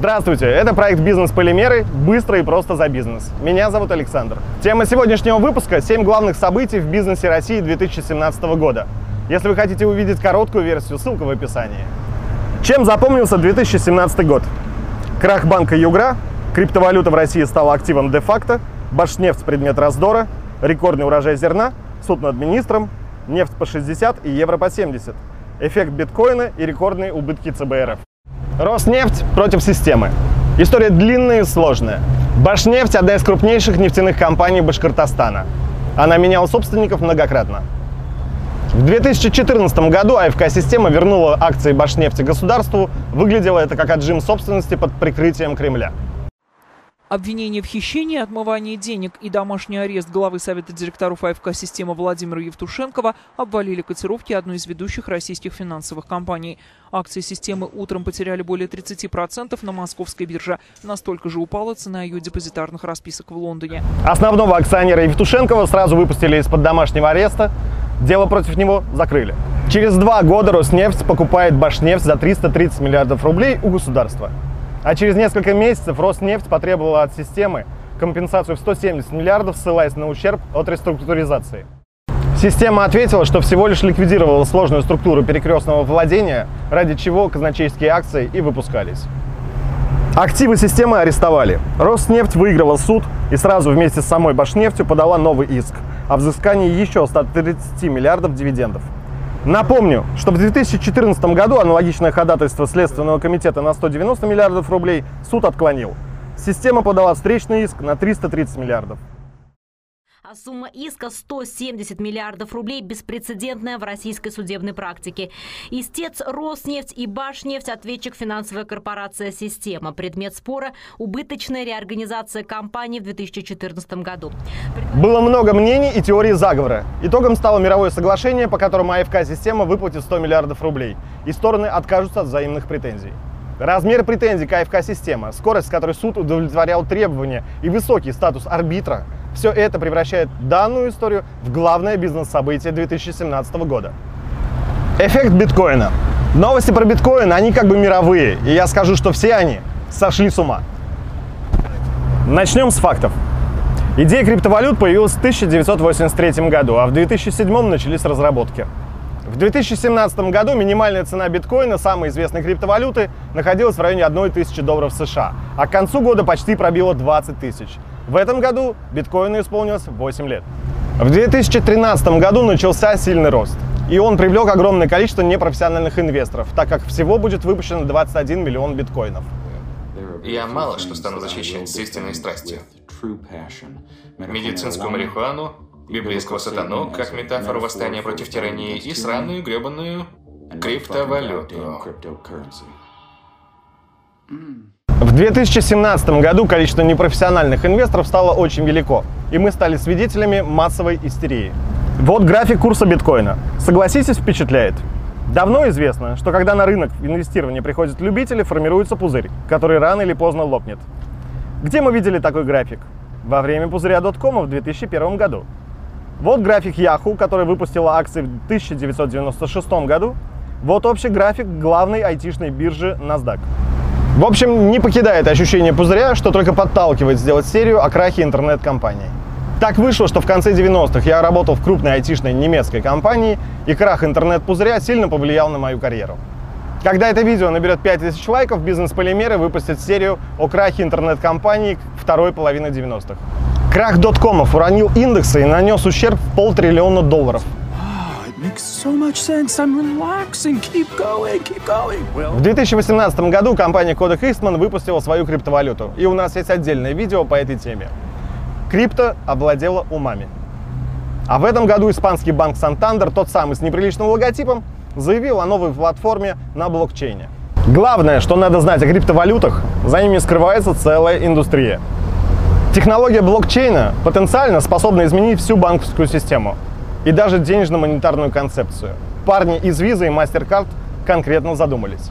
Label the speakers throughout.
Speaker 1: Здравствуйте, это проект «Бизнес-полимеры. Быстро и просто за бизнес». Меня зовут Александр. Тема сегодняшнего выпуска – 7 главных событий в бизнесе России 2017 года. Если вы хотите увидеть короткую версию, ссылка в описании. Чем запомнился 2017 год? Крах банка Югра, криптовалюта в России стала активом де-факто, Башнефть – предмет раздора, рекордный урожай зерна, суд над министром, нефть по 60 и евро по 70, эффект биткоина и рекордные убытки ЦБРФ. Роснефть против системы. История длинная и сложная. Башнефть – одна из крупнейших нефтяных компаний Башкортостана. Она меняла собственников многократно. В 2014 году АФК-система вернула акции Башнефти государству. Выглядело это как отжим собственности под прикрытием Кремля.
Speaker 2: Обвинение в хищении, отмывании денег и домашний арест главы Совета директоров АФК «Система» Владимира Евтушенкова обвалили котировки одной из ведущих российских финансовых компаний. Акции «Системы» утром потеряли более 30% на московской бирже. Настолько же упала цена ее депозитарных расписок в Лондоне.
Speaker 1: Основного акционера Евтушенкова сразу выпустили из-под домашнего ареста. Дело против него закрыли. Через два года Роснефть покупает Башнефть за 330 миллиардов рублей у государства. А через несколько месяцев Роснефть потребовала от системы компенсацию в 170 миллиардов, ссылаясь на ущерб от реструктуризации. Система ответила, что всего лишь ликвидировала сложную структуру перекрестного владения, ради чего казначейские акции и выпускались. Активы системы арестовали. Роснефть выиграла суд и сразу вместе с самой Башнефтью подала новый иск о взыскании еще 130 миллиардов дивидендов. Напомню, что в 2014 году аналогичное ходатайство Следственного комитета на 190 миллиардов рублей суд отклонил. Система подала встречный иск на 330 миллиардов.
Speaker 3: А сумма иска 170 миллиардов рублей беспрецедентная в российской судебной практике. Истец Роснефть и Башнефть, ответчик финансовая корпорация «Система». Предмет спора – убыточная реорганизация компании в 2014 году.
Speaker 1: Было много мнений и теорий заговора. Итогом стало мировое соглашение, по которому АФК-система выплатит 100 миллиардов рублей, и стороны откажутся от взаимных претензий. Размер претензий к АФК-система, скорость, с которой суд удовлетворял требования и высокий статус арбитра – все это превращает данную историю в главное бизнес-событие 2017 года. Эффект биткоина. Новости про биткоин, они как бы мировые, и я скажу, что все они сошли с ума. Начнем с фактов. Идея криптовалют появилась в 1983 году, а в 2007 начались разработки. В 2017 году минимальная цена биткоина, самой известной криптовалюты, находилась в районе 1000 долларов США, а к концу года почти пробила 20 тысяч. В этом году биткоину исполнилось 8 лет. В 2013 году начался сильный рост. И он привлек огромное количество непрофессиональных инвесторов, так как всего будет выпущено 21 миллион биткоинов.
Speaker 4: Я мало что стану защищать с истинной страстью. Медицинскую марихуану, библейского сатану, как метафору восстания против тирании, и сраную гребаную криптовалюту.
Speaker 1: В 2017 году количество непрофессиональных инвесторов стало очень велико, и мы стали свидетелями массовой истерии. Вот график курса биткоина. Согласитесь, впечатляет. Давно известно, что когда на рынок инвестирования приходят любители, формируется пузырь, который рано или поздно лопнет. Где мы видели такой график? Во время пузыря доткома в 2001 году. Вот график Yahoo, который выпустила акции в 1996 году. Вот общий график главной айтишной биржи NASDAQ. В общем, не покидает ощущение пузыря, что только подталкивает сделать серию о крахе интернет-компании. Так вышло, что в конце 90-х я работал в крупной айтишной немецкой компании, и крах интернет-пузыря сильно повлиял на мою карьеру. Когда это видео наберет 5000 лайков, бизнес-полимеры выпустят серию о крахе интернет-компании второй половины 90-х. Крах доткомов уронил индексы и нанес ущерб в полтриллиона долларов – в 2018 году компания Kodak Eastman выпустила свою криптовалюту, и у нас есть отдельное видео по этой теме. Крипто обладела умами. А в этом году испанский банк Santander, тот самый с неприличным логотипом, заявил о новой платформе на блокчейне. Главное, что надо знать о криптовалютах, за ними скрывается целая индустрия. Технология блокчейна потенциально способна изменить всю банковскую систему – и даже денежно-монетарную концепцию. Парни из Visa и MasterCard конкретно задумались.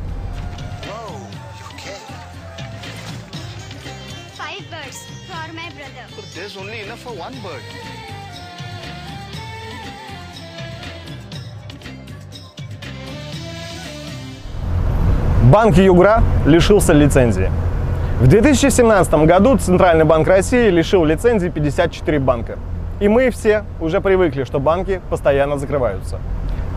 Speaker 1: Банк Югра лишился лицензии. В 2017 году Центральный банк России лишил лицензии 54 банка. И мы все уже привыкли, что банки постоянно закрываются.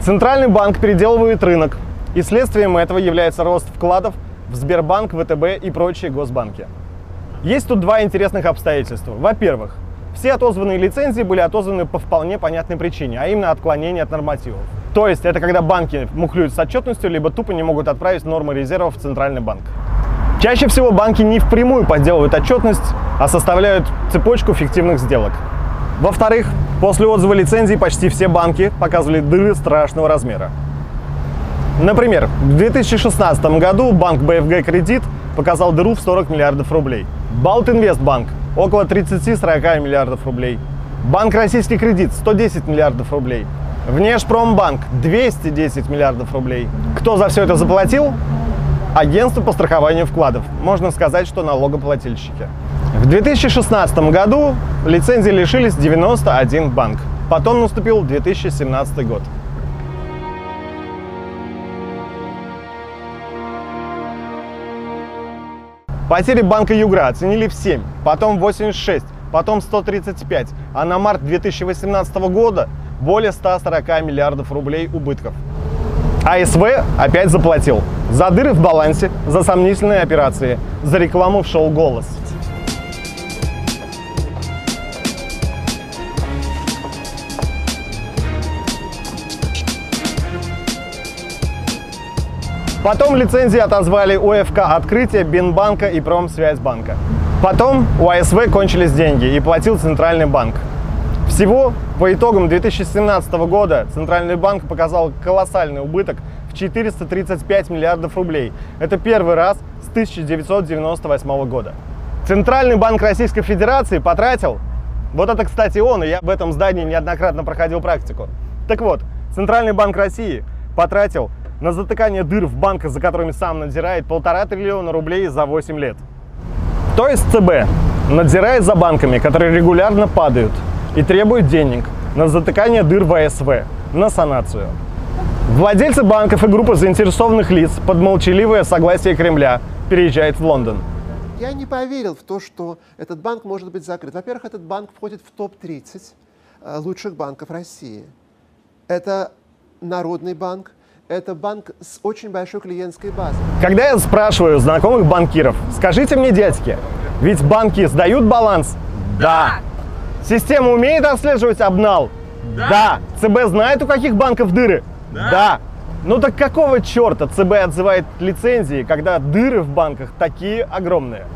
Speaker 1: Центральный банк переделывает рынок, и следствием этого является рост вкладов в Сбербанк, ВТБ и прочие госбанки. Есть тут два интересных обстоятельства. Во-первых, все отозванные лицензии были отозваны по вполне понятной причине, а именно отклонение от нормативов. То есть это когда банки мухлюют с отчетностью, либо тупо не могут отправить нормы резервов в Центральный банк. Чаще всего банки не впрямую подделывают отчетность, а составляют цепочку фиктивных сделок. Во-вторых, после отзыва лицензии почти все банки показывали дыры страшного размера. Например, в 2016 году банк БФГ «Кредит» показал дыру в 40 миллиардов рублей. Балтинвестбанк – около 30-40 миллиардов рублей. Банк «Российский кредит» – 110 миллиардов рублей. Внешпромбанк – 210 миллиардов рублей. Кто за все это заплатил? Агентство по страхованию вкладов. Можно сказать, что налогоплательщики. В 2016 году лицензии лишились 91 банк. Потом наступил 2017 год. Потери банка Югра оценили в 7, потом 86, потом 135, а на март 2018 года более 140 миллиардов рублей убытков. АСВ опять заплатил за дыры в балансе, за сомнительные операции, за рекламу в шоу «Голос». Потом лицензии отозвали у ФК «Открытие», Бинбанка и Промсвязьбанка. Потом у АСВ кончились деньги и платил Центральный банк. Всего по итогам 2017 года Центральный банк показал колоссальный убыток в 435 миллиардов рублей. Это первый раз с 1998 года. Центральный банк Российской Федерации потратил, вот это, кстати, он, и я в этом здании неоднократно проходил практику. Так вот, Центральный банк России потратил на затыкание дыр в банках, за которыми сам надзирает, полтора триллиона рублей за 8 лет. То есть ЦБ надзирает за банками, которые регулярно падают и требует денег на затыкание дыр в АСВ, на санацию. Владельцы банков и группы заинтересованных лиц под молчаливое согласие Кремля переезжают в Лондон.
Speaker 5: Я не поверил в то, что этот банк может быть закрыт. Во-первых, этот банк входит в топ-30 э, лучших банков России. Это народный банк, это банк с очень большой клиентской базой.
Speaker 1: Когда я спрашиваю знакомых банкиров, скажите мне, дядьки, ведь банки сдают баланс? Да. Система умеет отслеживать обнал? Да. ЦБ знает, у каких банков дыры? Да. Ну так какого черта ЦБ отзывает лицензии, когда дыры в банках такие огромные?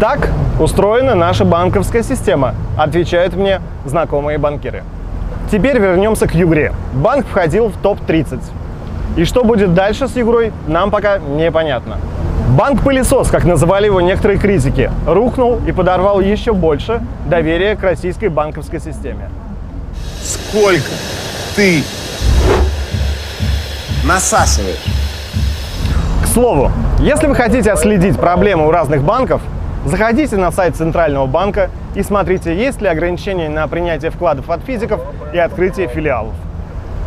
Speaker 1: Так устроена наша банковская система, отвечают мне знакомые банкиры. Теперь вернемся к Югре. Банк входил в топ-30. И что будет дальше с Югрой, нам пока непонятно. Банк-пылесос, как называли его некоторые критики, рухнул и подорвал еще больше доверия к российской банковской системе.
Speaker 6: Сколько ты насасываешь?
Speaker 1: К слову, если вы хотите отследить проблемы у разных банков, заходите на сайт Центрального банка и смотрите, есть ли ограничения на принятие вкладов от физиков и открытие филиалов.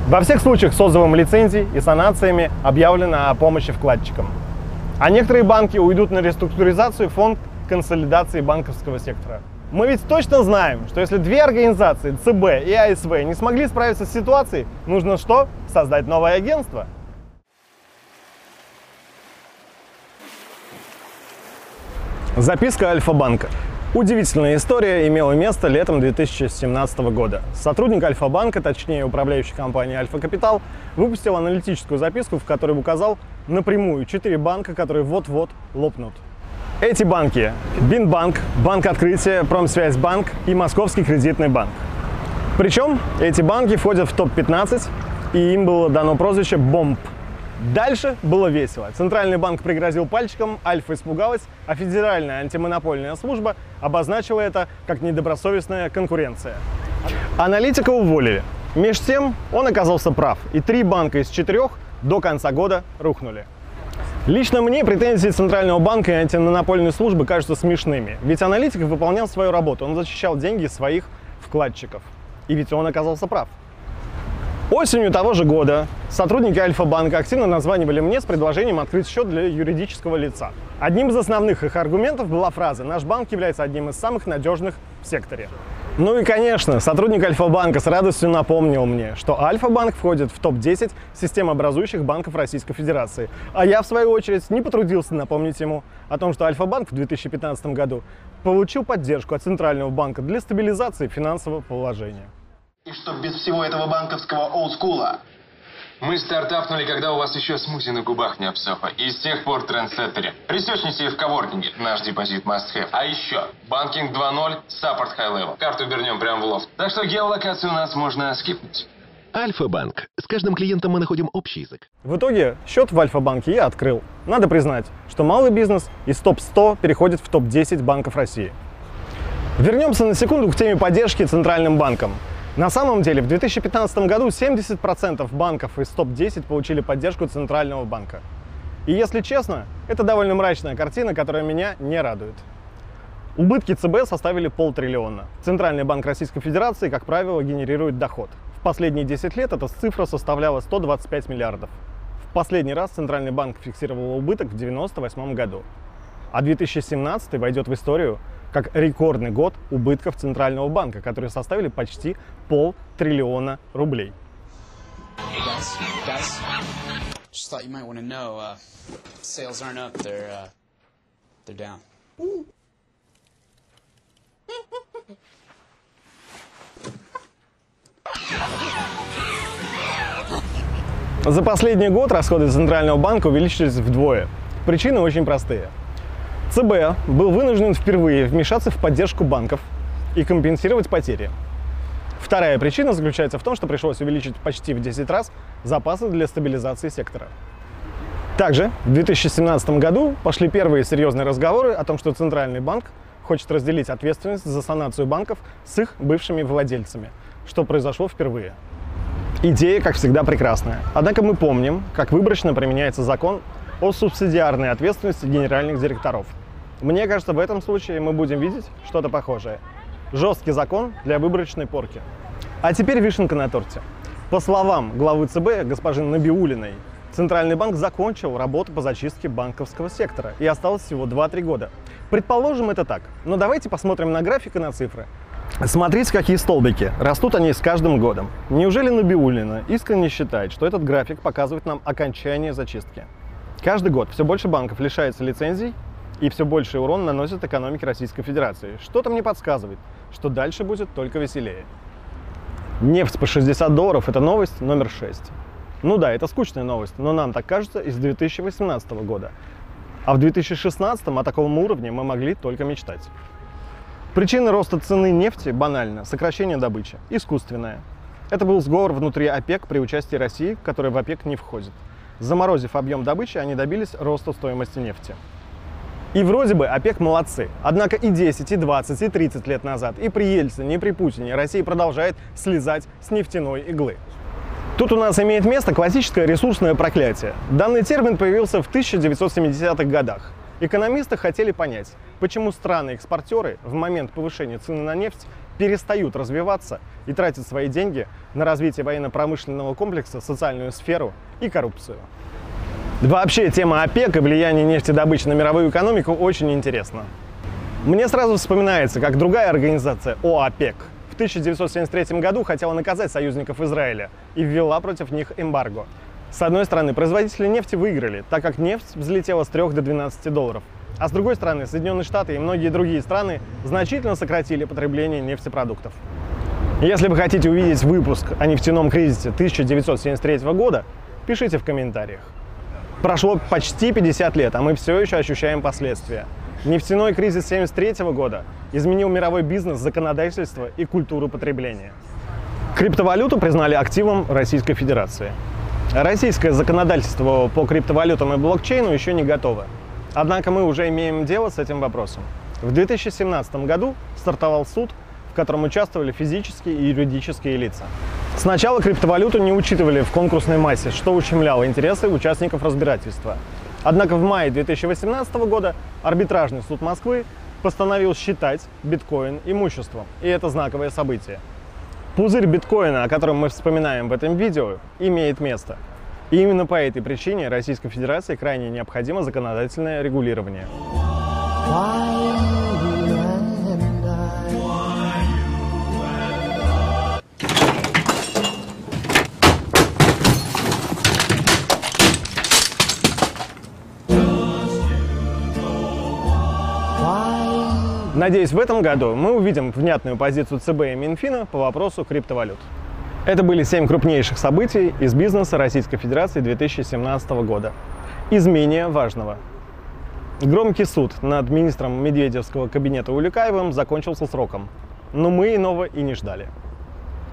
Speaker 1: Во всех случаях с отзывом лицензий и санациями объявлено о помощи вкладчикам. А некоторые банки уйдут на реструктуризацию фонд консолидации банковского сектора. Мы ведь точно знаем, что если две организации, ЦБ и АСВ, не смогли справиться с ситуацией, нужно что? Создать новое агентство. Записка Альфа-банка. Удивительная история имела место летом 2017 года. Сотрудник Альфа-банка, точнее управляющая компания Альфа Капитал, выпустил аналитическую записку, в которой указал напрямую четыре банка, которые вот-вот лопнут. Эти банки – Бинбанк, Банк Открытия, Промсвязьбанк и Московский кредитный банк. Причем эти банки входят в топ-15, и им было дано прозвище «Бомб». Дальше было весело. Центральный банк пригрозил пальчиком, Альфа испугалась, а Федеральная антимонопольная служба обозначила это как недобросовестная конкуренция. Аналитика уволили. Меж тем он оказался прав, и три банка из четырех до конца года рухнули. Лично мне претензии Центрального банка и антимонопольной службы кажутся смешными, ведь аналитик выполнял свою работу, он защищал деньги своих вкладчиков. И ведь он оказался прав. Осенью того же года сотрудники Альфа-банка активно названивали мне с предложением открыть счет для юридического лица. Одним из основных их аргументов была фраза «Наш банк является одним из самых надежных в секторе». Ну и, конечно, сотрудник Альфа-банка с радостью напомнил мне, что Альфа-банк входит в топ-10 системообразующих банков Российской Федерации. А я, в свою очередь, не потрудился напомнить ему о том, что Альфа-банк в 2015 году получил поддержку от Центрального банка для стабилизации финансового положения.
Speaker 6: И чтоб без всего этого банковского old school а.
Speaker 7: Мы стартапнули, когда у вас еще смузи на губах не обсохло. И с тех пор trendsetter ы. Research ните в коворкинге. Наш депозит must have. А еще, банкинг 2.0, support high level. Карту вернем прямо в лофт. Так что геолокацию у нас можно skip нуть.
Speaker 8: Альфа-банк. С каждым клиентом мы находим общий язык.
Speaker 1: В итоге счет в Альфа-банке я открыл. Надо признать, что малый бизнес из топ-100 переходит в топ-10 банков России. Вернемся на секунду к теме поддержки Центральным банком. На самом деле в 2015 году 70% банков из топ-10 получили поддержку Центрального банка. И если честно, это довольно мрачная картина, которая меня не радует. Убытки ЦБ составили полтриллиона. Центральный банк Российской Федерации, как правило, генерирует доход. В последние 10 лет эта цифра составляла 125 миллиардов. В последний раз Центральный банк фиксировал убыток в 1998 году. А 2017 войдет в историю как рекордный год убытков Центрального банка, которые составили почти полтриллиона рублей.
Speaker 9: Hey guys, guys. Just thought you might want to know. Uh, sales aren't up; they're uh, they're down.
Speaker 1: За последний год расходы Центрального банка увеличились вдвое. Причины очень простые. ЦБ был вынужден впервые вмешаться в поддержку банков и компенсировать потери. Вторая причина заключается в том, что пришлось увеличить почти в 10 раз запасы для стабилизации сектора. Также в 2017 году пошли первые серьезные разговоры о том, что Центральный банк хочет разделить ответственность за санацию банков с их бывшими владельцами, что произошло впервые. Идея, как всегда, прекрасная. Однако мы помним, как выборочно применяется закон о субсидиарной ответственности генеральных директоров. Мне кажется, в этом случае мы будем видеть что-то похожее. Жесткий закон для выборочной порки. А теперь вишенка на торте. По словам главы ЦБ госпожи Набиулиной, Центральный банк закончил работу по зачистке банковского сектора и осталось всего 2-3 года. Предположим, это так. Но давайте посмотрим на график и на цифры. Смотрите, какие столбики. Растут они с каждым годом. Неужели Набиулина искренне считает, что этот график показывает нам окончание зачистки? Каждый год все больше банков лишается лицензий и все больший урон наносит экономике Российской Федерации. Что-то мне подсказывает, что дальше будет только веселее. Нефть по 60 долларов – это новость номер 6. Ну да, это скучная новость, но нам так кажется из 2018 года. А в 2016 о таком уровне мы могли только мечтать. Причина роста цены нефти банальна – сокращение добычи, искусственная. Это был сговор внутри ОПЕК при участии России, которая в ОПЕК не входит. Заморозив объем добычи, они добились роста стоимости нефти. И вроде бы ОПЕК молодцы. Однако и 10, и 20, и 30 лет назад, и при Ельцине, и при Путине Россия продолжает слезать с нефтяной иглы. Тут у нас имеет место классическое ресурсное проклятие. Данный термин появился в 1970-х годах. Экономисты хотели понять, почему страны-экспортеры в момент повышения цены на нефть перестают развиваться и тратят свои деньги на развитие военно-промышленного комплекса, социальную сферу и коррупцию. Вообще, тема ОПЕК и влияние нефтедобычи на мировую экономику очень интересна. Мне сразу вспоминается, как другая организация ОАПЕК в 1973 году хотела наказать союзников Израиля и ввела против них эмбарго. С одной стороны, производители нефти выиграли, так как нефть взлетела с 3 до 12 долларов. А с другой стороны, Соединенные Штаты и многие другие страны значительно сократили потребление нефтепродуктов. Если вы хотите увидеть выпуск о нефтяном кризисе 1973 года, пишите в комментариях. Прошло почти 50 лет, а мы все еще ощущаем последствия. Нефтяной кризис 1973 года изменил мировой бизнес, законодательство и культуру потребления. Криптовалюту признали активом Российской Федерации. Российское законодательство по криптовалютам и блокчейну еще не готово. Однако мы уже имеем дело с этим вопросом. В 2017 году стартовал суд, в котором участвовали физические и юридические лица. Сначала криптовалюту не учитывали в конкурсной массе, что ущемляло интересы участников разбирательства. Однако в мае 2018 года арбитражный суд Москвы постановил считать биткоин имуществом, и это знаковое событие. Пузырь биткоина, о котором мы вспоминаем в этом видео, имеет место. И именно по этой причине Российской Федерации крайне необходимо законодательное регулирование. Надеюсь, в этом году мы увидим внятную позицию ЦБ и Минфина по вопросу криптовалют. Это были семь крупнейших событий из бизнеса Российской Федерации 2017 года. Из менее важного. Громкий суд над министром Медведевского кабинета Улюкаевым закончился сроком. Но мы иного и не ждали.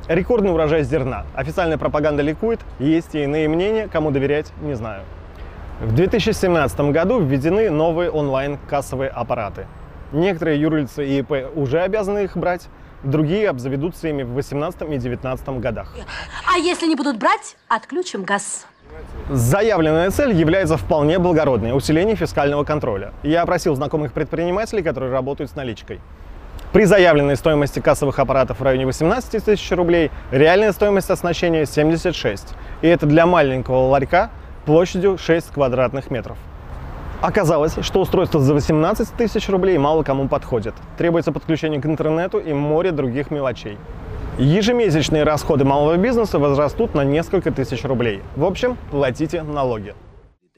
Speaker 1: Рекордный урожай зерна. Официальная пропаганда ликует, есть и иные мнения, кому доверять, не знаю. В 2017 году введены новые онлайн-кассовые аппараты – Некоторые юрлицы и ИП уже обязаны их брать, другие обзаведутся ими в 18 и 2019 годах.
Speaker 10: А если не будут брать, отключим газ.
Speaker 1: Заявленная цель является вполне благородной – усиление фискального контроля. Я опросил знакомых предпринимателей, которые работают с наличкой. При заявленной стоимости кассовых аппаратов в районе 18 тысяч рублей реальная стоимость оснащения 76. И это для маленького ларька площадью 6 квадратных метров. Оказалось, что устройство за 18 тысяч рублей мало кому подходит. Требуется подключение к интернету и море других мелочей. Ежемесячные расходы малого бизнеса возрастут на несколько тысяч рублей. В общем, платите налоги.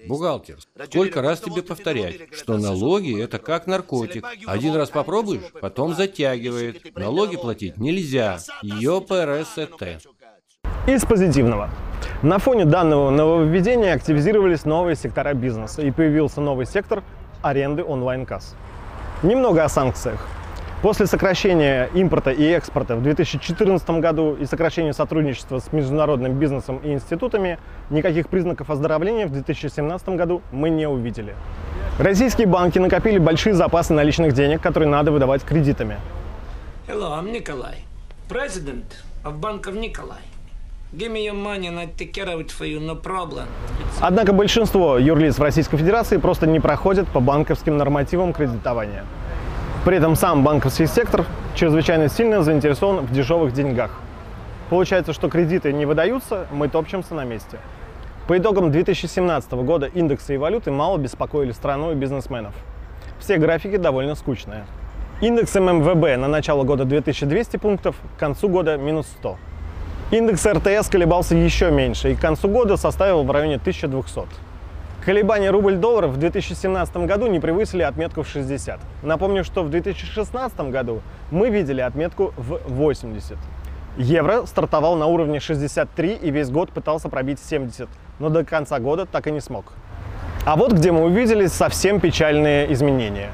Speaker 11: Бухгалтер, сколько раз тебе повторять, что налоги – это как наркотик. Один раз попробуешь, потом затягивает. Налоги платить нельзя. ЙОПРСТ.
Speaker 1: Из позитивного. На фоне данного нововведения активизировались новые сектора бизнеса и появился новый сектор аренды онлайн-касс. Немного о санкциях. После сокращения импорта и экспорта в 2014 году и сокращения сотрудничества с международным бизнесом и институтами, никаких признаков оздоровления в 2017 году мы не увидели. Российские банки накопили большие запасы наличных денег, которые надо выдавать кредитами.
Speaker 12: Hello, I'm Nikolai, president of Bank of
Speaker 1: Однако большинство юрлиц в Российской Федерации просто не проходят по банковским нормативам кредитования. При этом сам банковский сектор чрезвычайно сильно заинтересован в дешевых деньгах. Получается, что кредиты не выдаются, мы топчемся на месте. По итогам 2017 года индексы и валюты мало беспокоили страну и бизнесменов. Все графики довольно скучные. Индекс ММВБ на начало года 2200 пунктов, к концу года минус 100. Индекс РТС колебался еще меньше и к концу года составил в районе 1200. Колебания рубль-доллар в 2017 году не превысили отметку в 60. Напомню, что в 2016 году мы видели отметку в 80. Евро стартовал на уровне 63 и весь год пытался пробить 70, но до конца года так и не смог. А вот где мы увидели совсем печальные изменения.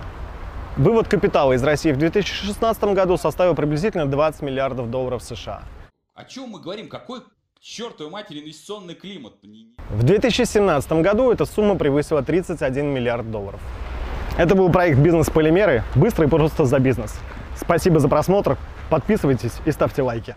Speaker 1: Вывод капитала из России в 2016 году составил приблизительно 20 миллиардов долларов США.
Speaker 13: О чем мы говорим? Какой чертовой матери инвестиционный климат?
Speaker 1: В 2017 году эта сумма превысила 31 миллиард долларов. Это был проект «Бизнес-полимеры». Быстро и просто за бизнес. Спасибо за просмотр. Подписывайтесь и ставьте лайки.